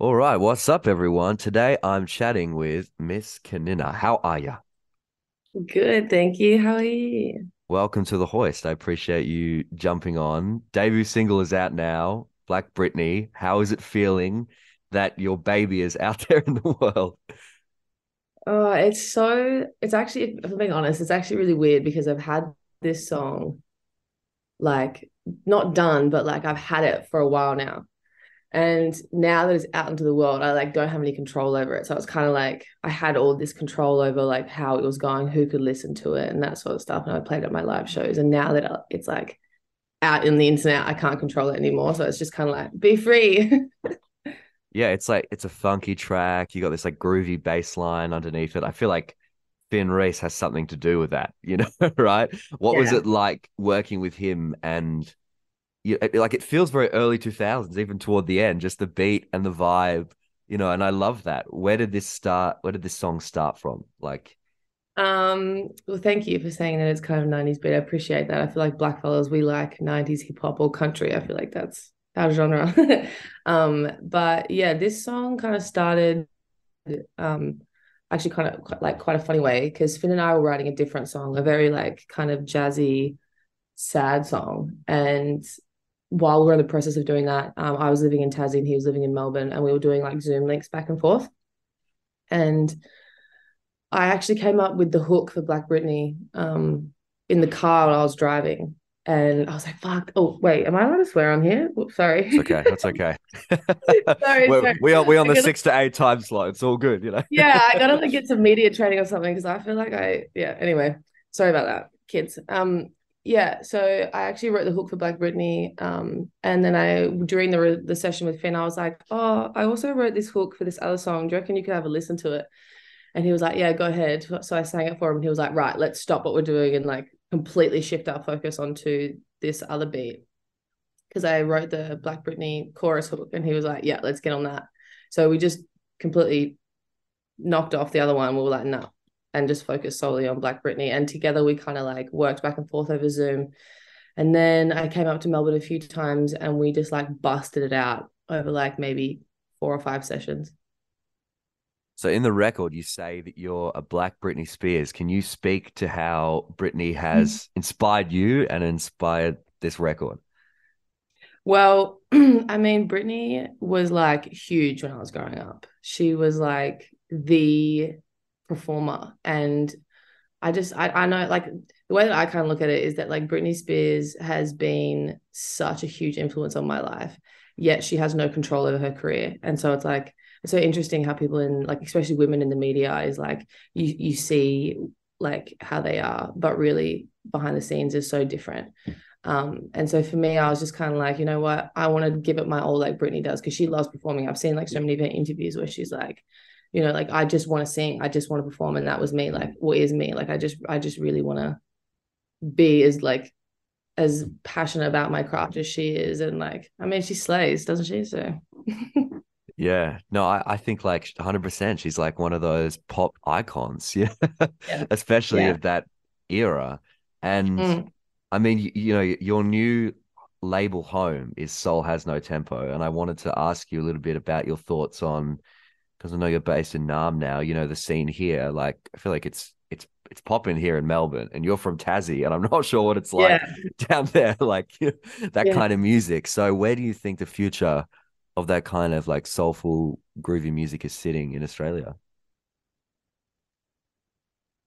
All right, what's up, everyone? Today I'm chatting with Miss Kaninna. How are you? Good, thank you. How are you? Welcome to the hoist. I appreciate you jumping on. Debut single is out now, Black Britney. How is it feeling that your baby is out there in the world? Oh, it's so, it's actually, if I'm being honest, it's actually really weird because I've had this song like not done, but like I've had it for a while now. And now that it's out into the world, I like don't have any control over it. So it's kind of like I had all this control over like how it was going, who could listen to it, and that sort of stuff. And I played at my live shows. And now that uh, it's like out in the internet, I can't control it anymore. So it's just kind of like be free. yeah, it's like it's a funky track. You got this like groovy bass line underneath it. I feel like Finn Reese has something to do with that, you know, right? What yeah. was it like working with him and you, like it feels very early 2000s even toward the end just the beat and the vibe you know and i love that. Where did this start where did this song start from? Like um well thank you for saying that it's kind of 90s beat. I appreciate that. I feel like black fellas we like 90s hip-hop or country. I feel like that's our genre. Um but yeah this song kind of started um actually kind of like quite a funny way because finn and i were writing a different song a very like kind of jazzy sad song. And while we are in the process of doing that, um, I was living in Tassie and he was living in Melbourne, and we were doing like Zoom links back and forth. And I actually came up with the hook for Black Britney um, in the car while I was driving. And I was like, fuck. Oh, wait, am I allowed to swear on here? Oops, sorry. It's okay. That's okay. sorry, sorry. We are we on the gotta, six to eight time slot. It's all good, you know. yeah, I gotta like, get some media training or something because I feel like I yeah. Anyway, sorry about that, kids. Um, yeah, so I actually wrote the hook for Black Britney, um, and then I during the the session with Finn, I was like, "Oh, I also wrote this hook for this other song. Do you reckon you could have a listen to it?" And he was like, "Yeah, go ahead." So I sang it for him, and he was like, "Right, let's stop what we're doing and like completely shift our focus onto this other beat." Because I wrote the Black Britney chorus hook, and he was like, "Yeah, let's get on that." So we just completely knocked off the other one. We were like, "No, and just focus solely on Black Britney. And together we kind of like worked back and forth over Zoom. And then I came up to Melbourne a few times and we just like busted it out over like maybe four or five sessions. So in the record, you say that you're a Black Britney Spears. Can you speak to how Britney has mm-hmm. inspired you and inspired this record? Well, I mean, Britney was like huge when I was growing up. She was like the performer and I just I, I know like the way that I kind of look at it is that like Britney Spears has been such a huge influence on my life, yet she has no control over her career. And so it's like it's so interesting how people in like especially women in the media is like you you see like how they are, but really behind the scenes is so different. Um, and so for me, I was just kind of like, you know what, I want to give it my all like Britney does because she loves performing. I've seen like so many of her interviews where she's like, you know like i just want to sing i just want to perform and that was me like what is me like i just i just really want to be as like as passionate about my craft as she is and like i mean she slays doesn't she so yeah no I, I think like 100% she's like one of those pop icons yeah, yeah. especially yeah. of that era and mm. i mean you, you know your new label home is soul has no tempo and i wanted to ask you a little bit about your thoughts on because I know you're based in Naarm now, you know, the scene here, like I feel like it's it's it's popping here in Melbourne and you're from Tassie and I'm not sure what it's like yeah. down there, like that yeah. kind of music. So where do you think the future of that kind of like soulful, groovy music is sitting in Australia?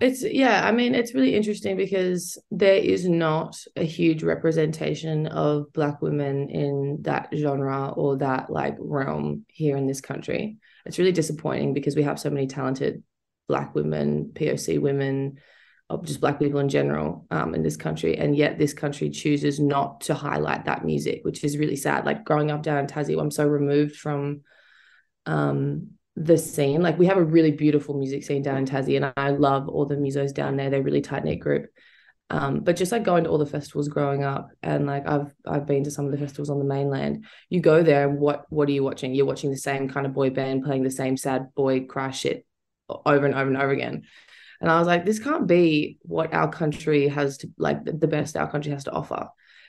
It's yeah, I mean, it's really interesting because there is not a huge representation of black women in that genre or that like realm here in this country. It's really disappointing because we have so many talented black women poc women just black people in general um, in this country. And yet this country chooses not to highlight that music which is really sad. Like growing up down in tassie i'm so removed from um, the scene like we have a really beautiful music scene down in tassie and i love all the musos down there they're really tight knit group um, but just like going to all the festivals growing up, and like I've I've been to some of the festivals on the mainland. You go there, and what what are you watching? You're watching the same kind of boy band playing the same sad boy cry shit over and over and over again. And I was like, this can't be what our country has to like the best our country has to offer.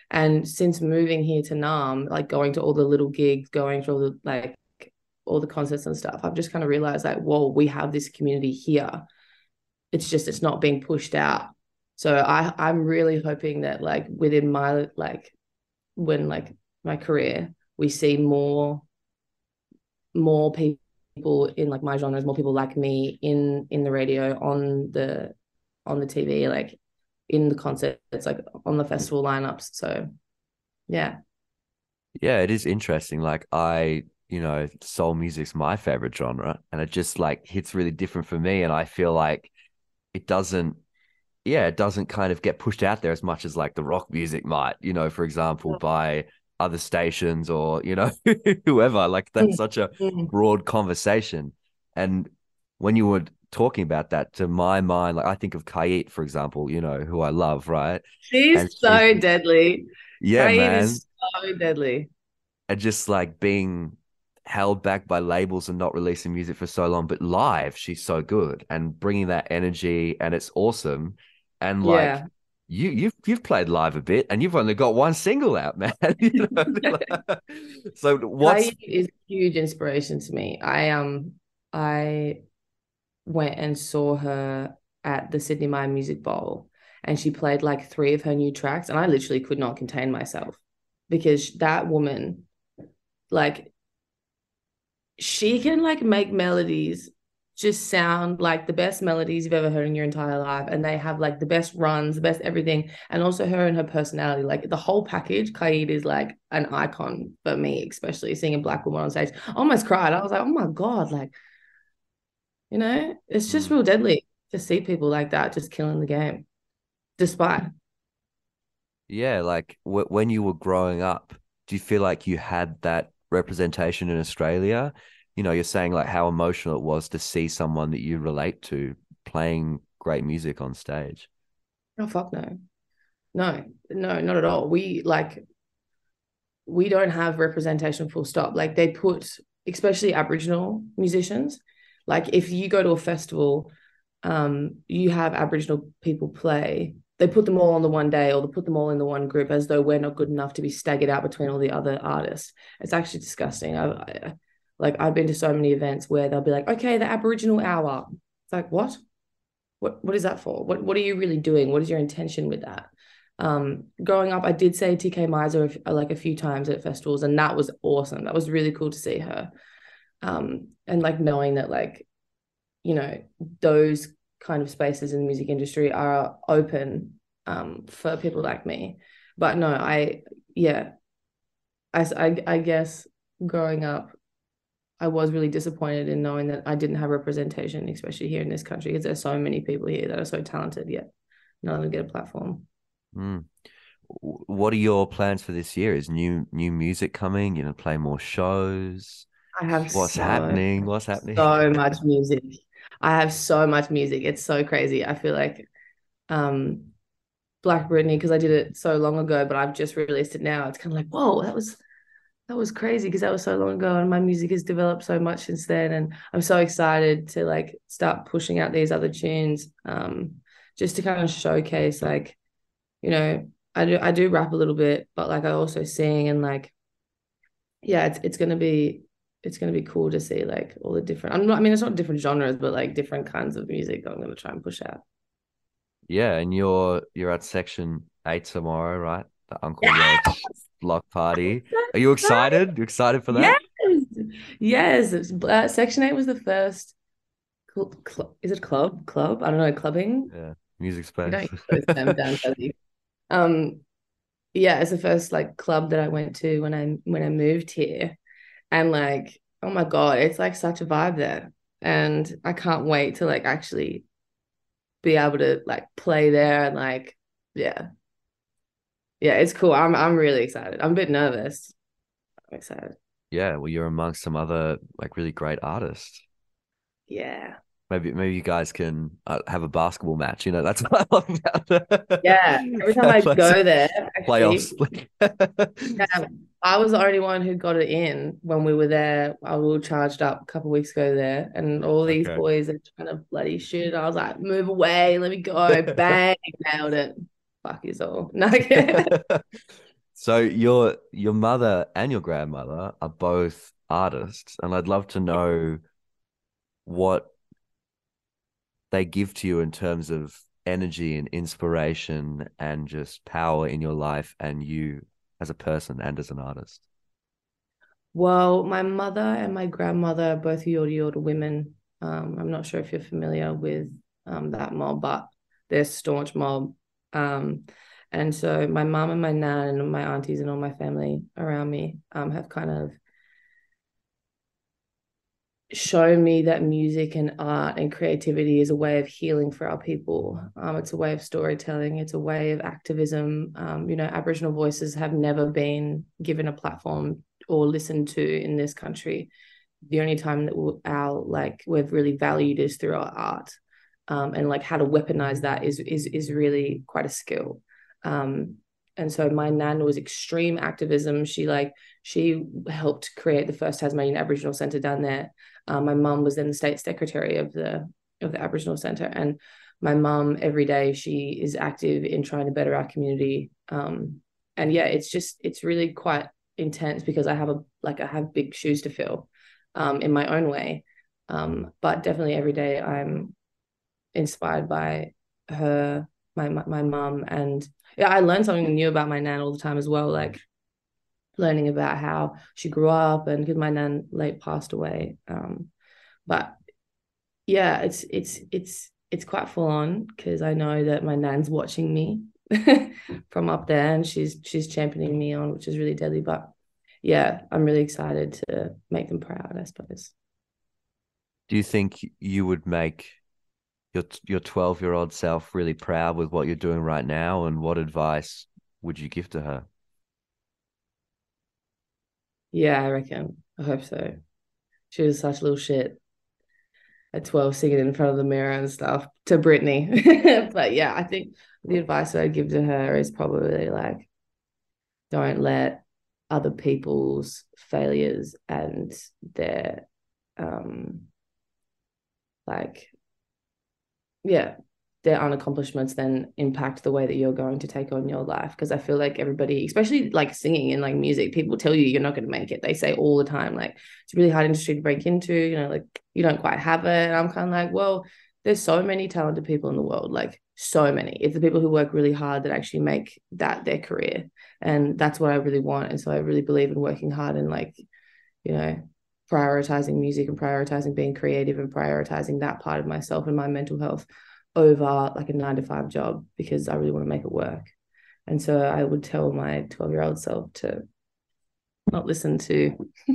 And since moving here to Naarm, like going to all the little gigs, going to all the like all the concerts and stuff, I've just kind of realized like, whoa, we have this community here. It's just it's not being pushed out. So I I'm really hoping that like within my like when like my career, we see more more people in like my genres, more people like me in in the radio, on the on the TV, like in the concerts, like on the festival lineups. So yeah. Yeah, it is interesting. Like I, you know, soul music's my favorite genre and it just like hits really different for me. And I feel like it doesn't yeah, it doesn't kind of get pushed out there as much as like the rock music might, you know, for example, by other stations or, you know, whoever. Like that's such a broad conversation. And when you were talking about that, to my mind, like I think of Kaiit, for example, you know, who I love, right? She's so she's, deadly. Yeah, Kaiit man. Is so deadly. And just like being held back by labels and not releasing music for so long, but live, she's so good and bringing that energy, and it's awesome. And like, yeah. you you've you've played live a bit, and you've only got one single out, man. you know? so what's is huge inspiration to me. I um I went and saw her at the Sydney Myer Music Bowl, and she played like three of her new tracks, and I literally could not contain myself because that woman, like, she can like make melodies just sound like the best melodies you've ever heard in your entire life. And they have like the best runs, the best everything. And also her and her personality, like the whole package, Kaiit is like an icon for me, especially seeing a black woman on stage. I almost cried. I was like, oh my God, like, you know, it's just real deadly to see people like that just killing the game, despite. Yeah, like w- when you were growing up, do you feel like you had that representation in Australia? You know, you're saying like how emotional it was to see someone that you relate to playing great music on stage. Oh fuck no. No, no, not at all. We like we don't have representation full stop. Like they put especially Aboriginal musicians, like if you go to a festival, um, you have Aboriginal people play they put them all on the one day or they put them all in the one group as though we're not good enough to be staggered out between all the other artists. It's actually disgusting. I, I like I've been to so many events where they'll be like, okay, the Aboriginal hour. It's like, what? What what is that for? What what are you really doing? What is your intention with that? Um, growing up, I did say Tkay Maidza like a few times at festivals, and that was awesome. That was really cool to see her. Um, and like knowing that like, you know, those kind of spaces in the music industry are open um, for people like me. But no, I yeah, I, I, I guess growing up, I was really disappointed in knowing that I didn't have representation, especially here in this country, because there's so many people here that are so talented, yet none of them get a platform. Mm. What are your plans for this year? Is new new music coming? You know, play more shows. I have what's so, happening. What's happening? So much music. I have so much music. It's so crazy. I feel like um Black Britney because I did it so long ago, but I've just released it now. It's kind of like, whoa, that was that was crazy because that was so long ago and my music has developed so much since then. And I'm so excited to like start pushing out these other tunes. Um, just to kind of showcase like, you know, I do I do rap a little bit, but like I also sing and like yeah, it's it's gonna be it's going to be cool to see like all the different I'm not, I mean it's not different genres but like different kinds of music that I'm going to try and push out. Yeah, and you're you're at section 8 tomorrow, right? The Uncle yes! block party. Are you excited? You excited for that? Yes. Yes, uh, section 8 was the first cl- cl- is it club? Club? I don't know, clubbing? Yeah, music space. um yeah, it's the first like club that I went to when I when I moved here and like oh my god it's like such a vibe there. And i can't wait to like actually be able to like play there and like yeah. Yeah it's cool. I'm i'm really excited. I'm a bit nervous. I'm excited. Yeah well you're amongst some other like really great artists. Yeah Maybe maybe you guys can uh, have a basketball match. You know, that's what I love about Yeah, every time I go there, actually, playoffs. yeah, I was the only one who got it in when we were there. I was charged up a couple weeks ago there, and all these okay. boys are trying to bloody shoot. I was like, "Move away, let me go!" Bang, nailed it. Fuck you all. No. so your your mother and your grandmother are both artists, and I'd love to know what they give to you in terms of energy and inspiration and just power in your life and you as a person and as an artist? Well, my mother and my grandmother are both Yorta Yorta women. Um, I'm not sure if you're familiar with um, that mob, but they're staunch mob. Um, and so my mom and my nan and my aunties and all my family around me um, have kind of shown me that music and art and creativity is a way of healing for our people. Um, it's a way of storytelling. It's a way of activism. Um, you know, Aboriginal voices have never been given a platform or listened to in this country. The only time that our like we've really valued is through our art, um, and like how to weaponize that is is is really quite a skill. Um, and so my nan was extreme activism. She like she helped create the first Tasmanian Aboriginal Centre down there. Um, my mum was then the state secretary of the of the Aboriginal Centre, and my mum every day she is active in trying to better our community. Um, and yeah, it's just it's really quite intense because I have a like I have big shoes to fill um, in my own way. Um, but definitely every day I'm inspired by her, my my, my mom, and yeah, I learned something new about my nan all the time as well. Like learning about how she grew up and because my nan late passed away. Um, but yeah, it's it's it's it's quite full on because I know that my nan's watching me from up there and she's she's championing me on, which is really deadly. But yeah, I'm really excited to make them proud, I suppose. Do you think you would make your your 12 year old self really proud with what you're doing right now? And what advice would you give to her? Yeah, I reckon. I hope so. She was such a little shit at 12 singing in front of the mirror and stuff to Britney. but yeah, I think the advice I'd give to her is probably like, don't let other people's failures and their um like yeah their unaccomplishments then impact the way that you're going to take on your life. Because i feel like everybody especially like singing and like music people tell you you're not going to make it. They say all the time like it's a really hard industry to break into you know like you don't quite have it. And i'm kind of like well there's so many talented people in the world like so many. It's the people who work really hard that actually make that their career. And that's what i really want. And so i really believe in working hard and like you know prioritizing music and prioritizing being creative and prioritizing that part of myself and my mental health over like a nine to five job because I really want to make it work. And so I would tell my 12 year old self to not listen to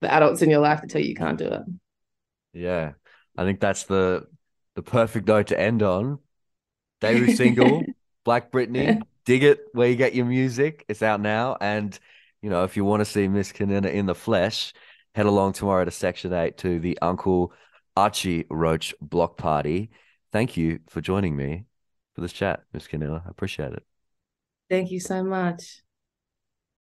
the adults in your life that tell you you can't do it. Yeah. I think that's the the perfect note to end on. Debut single, Black Britney. Dig it where you get your music. It's out now. And you know, if you want to see Miss Kaninna in the flesh, head along tomorrow to Section 8 to the Uncle Archie Roach block party. Thank you for joining me for this chat, Miss Kaninna. I appreciate it. Thank you so much.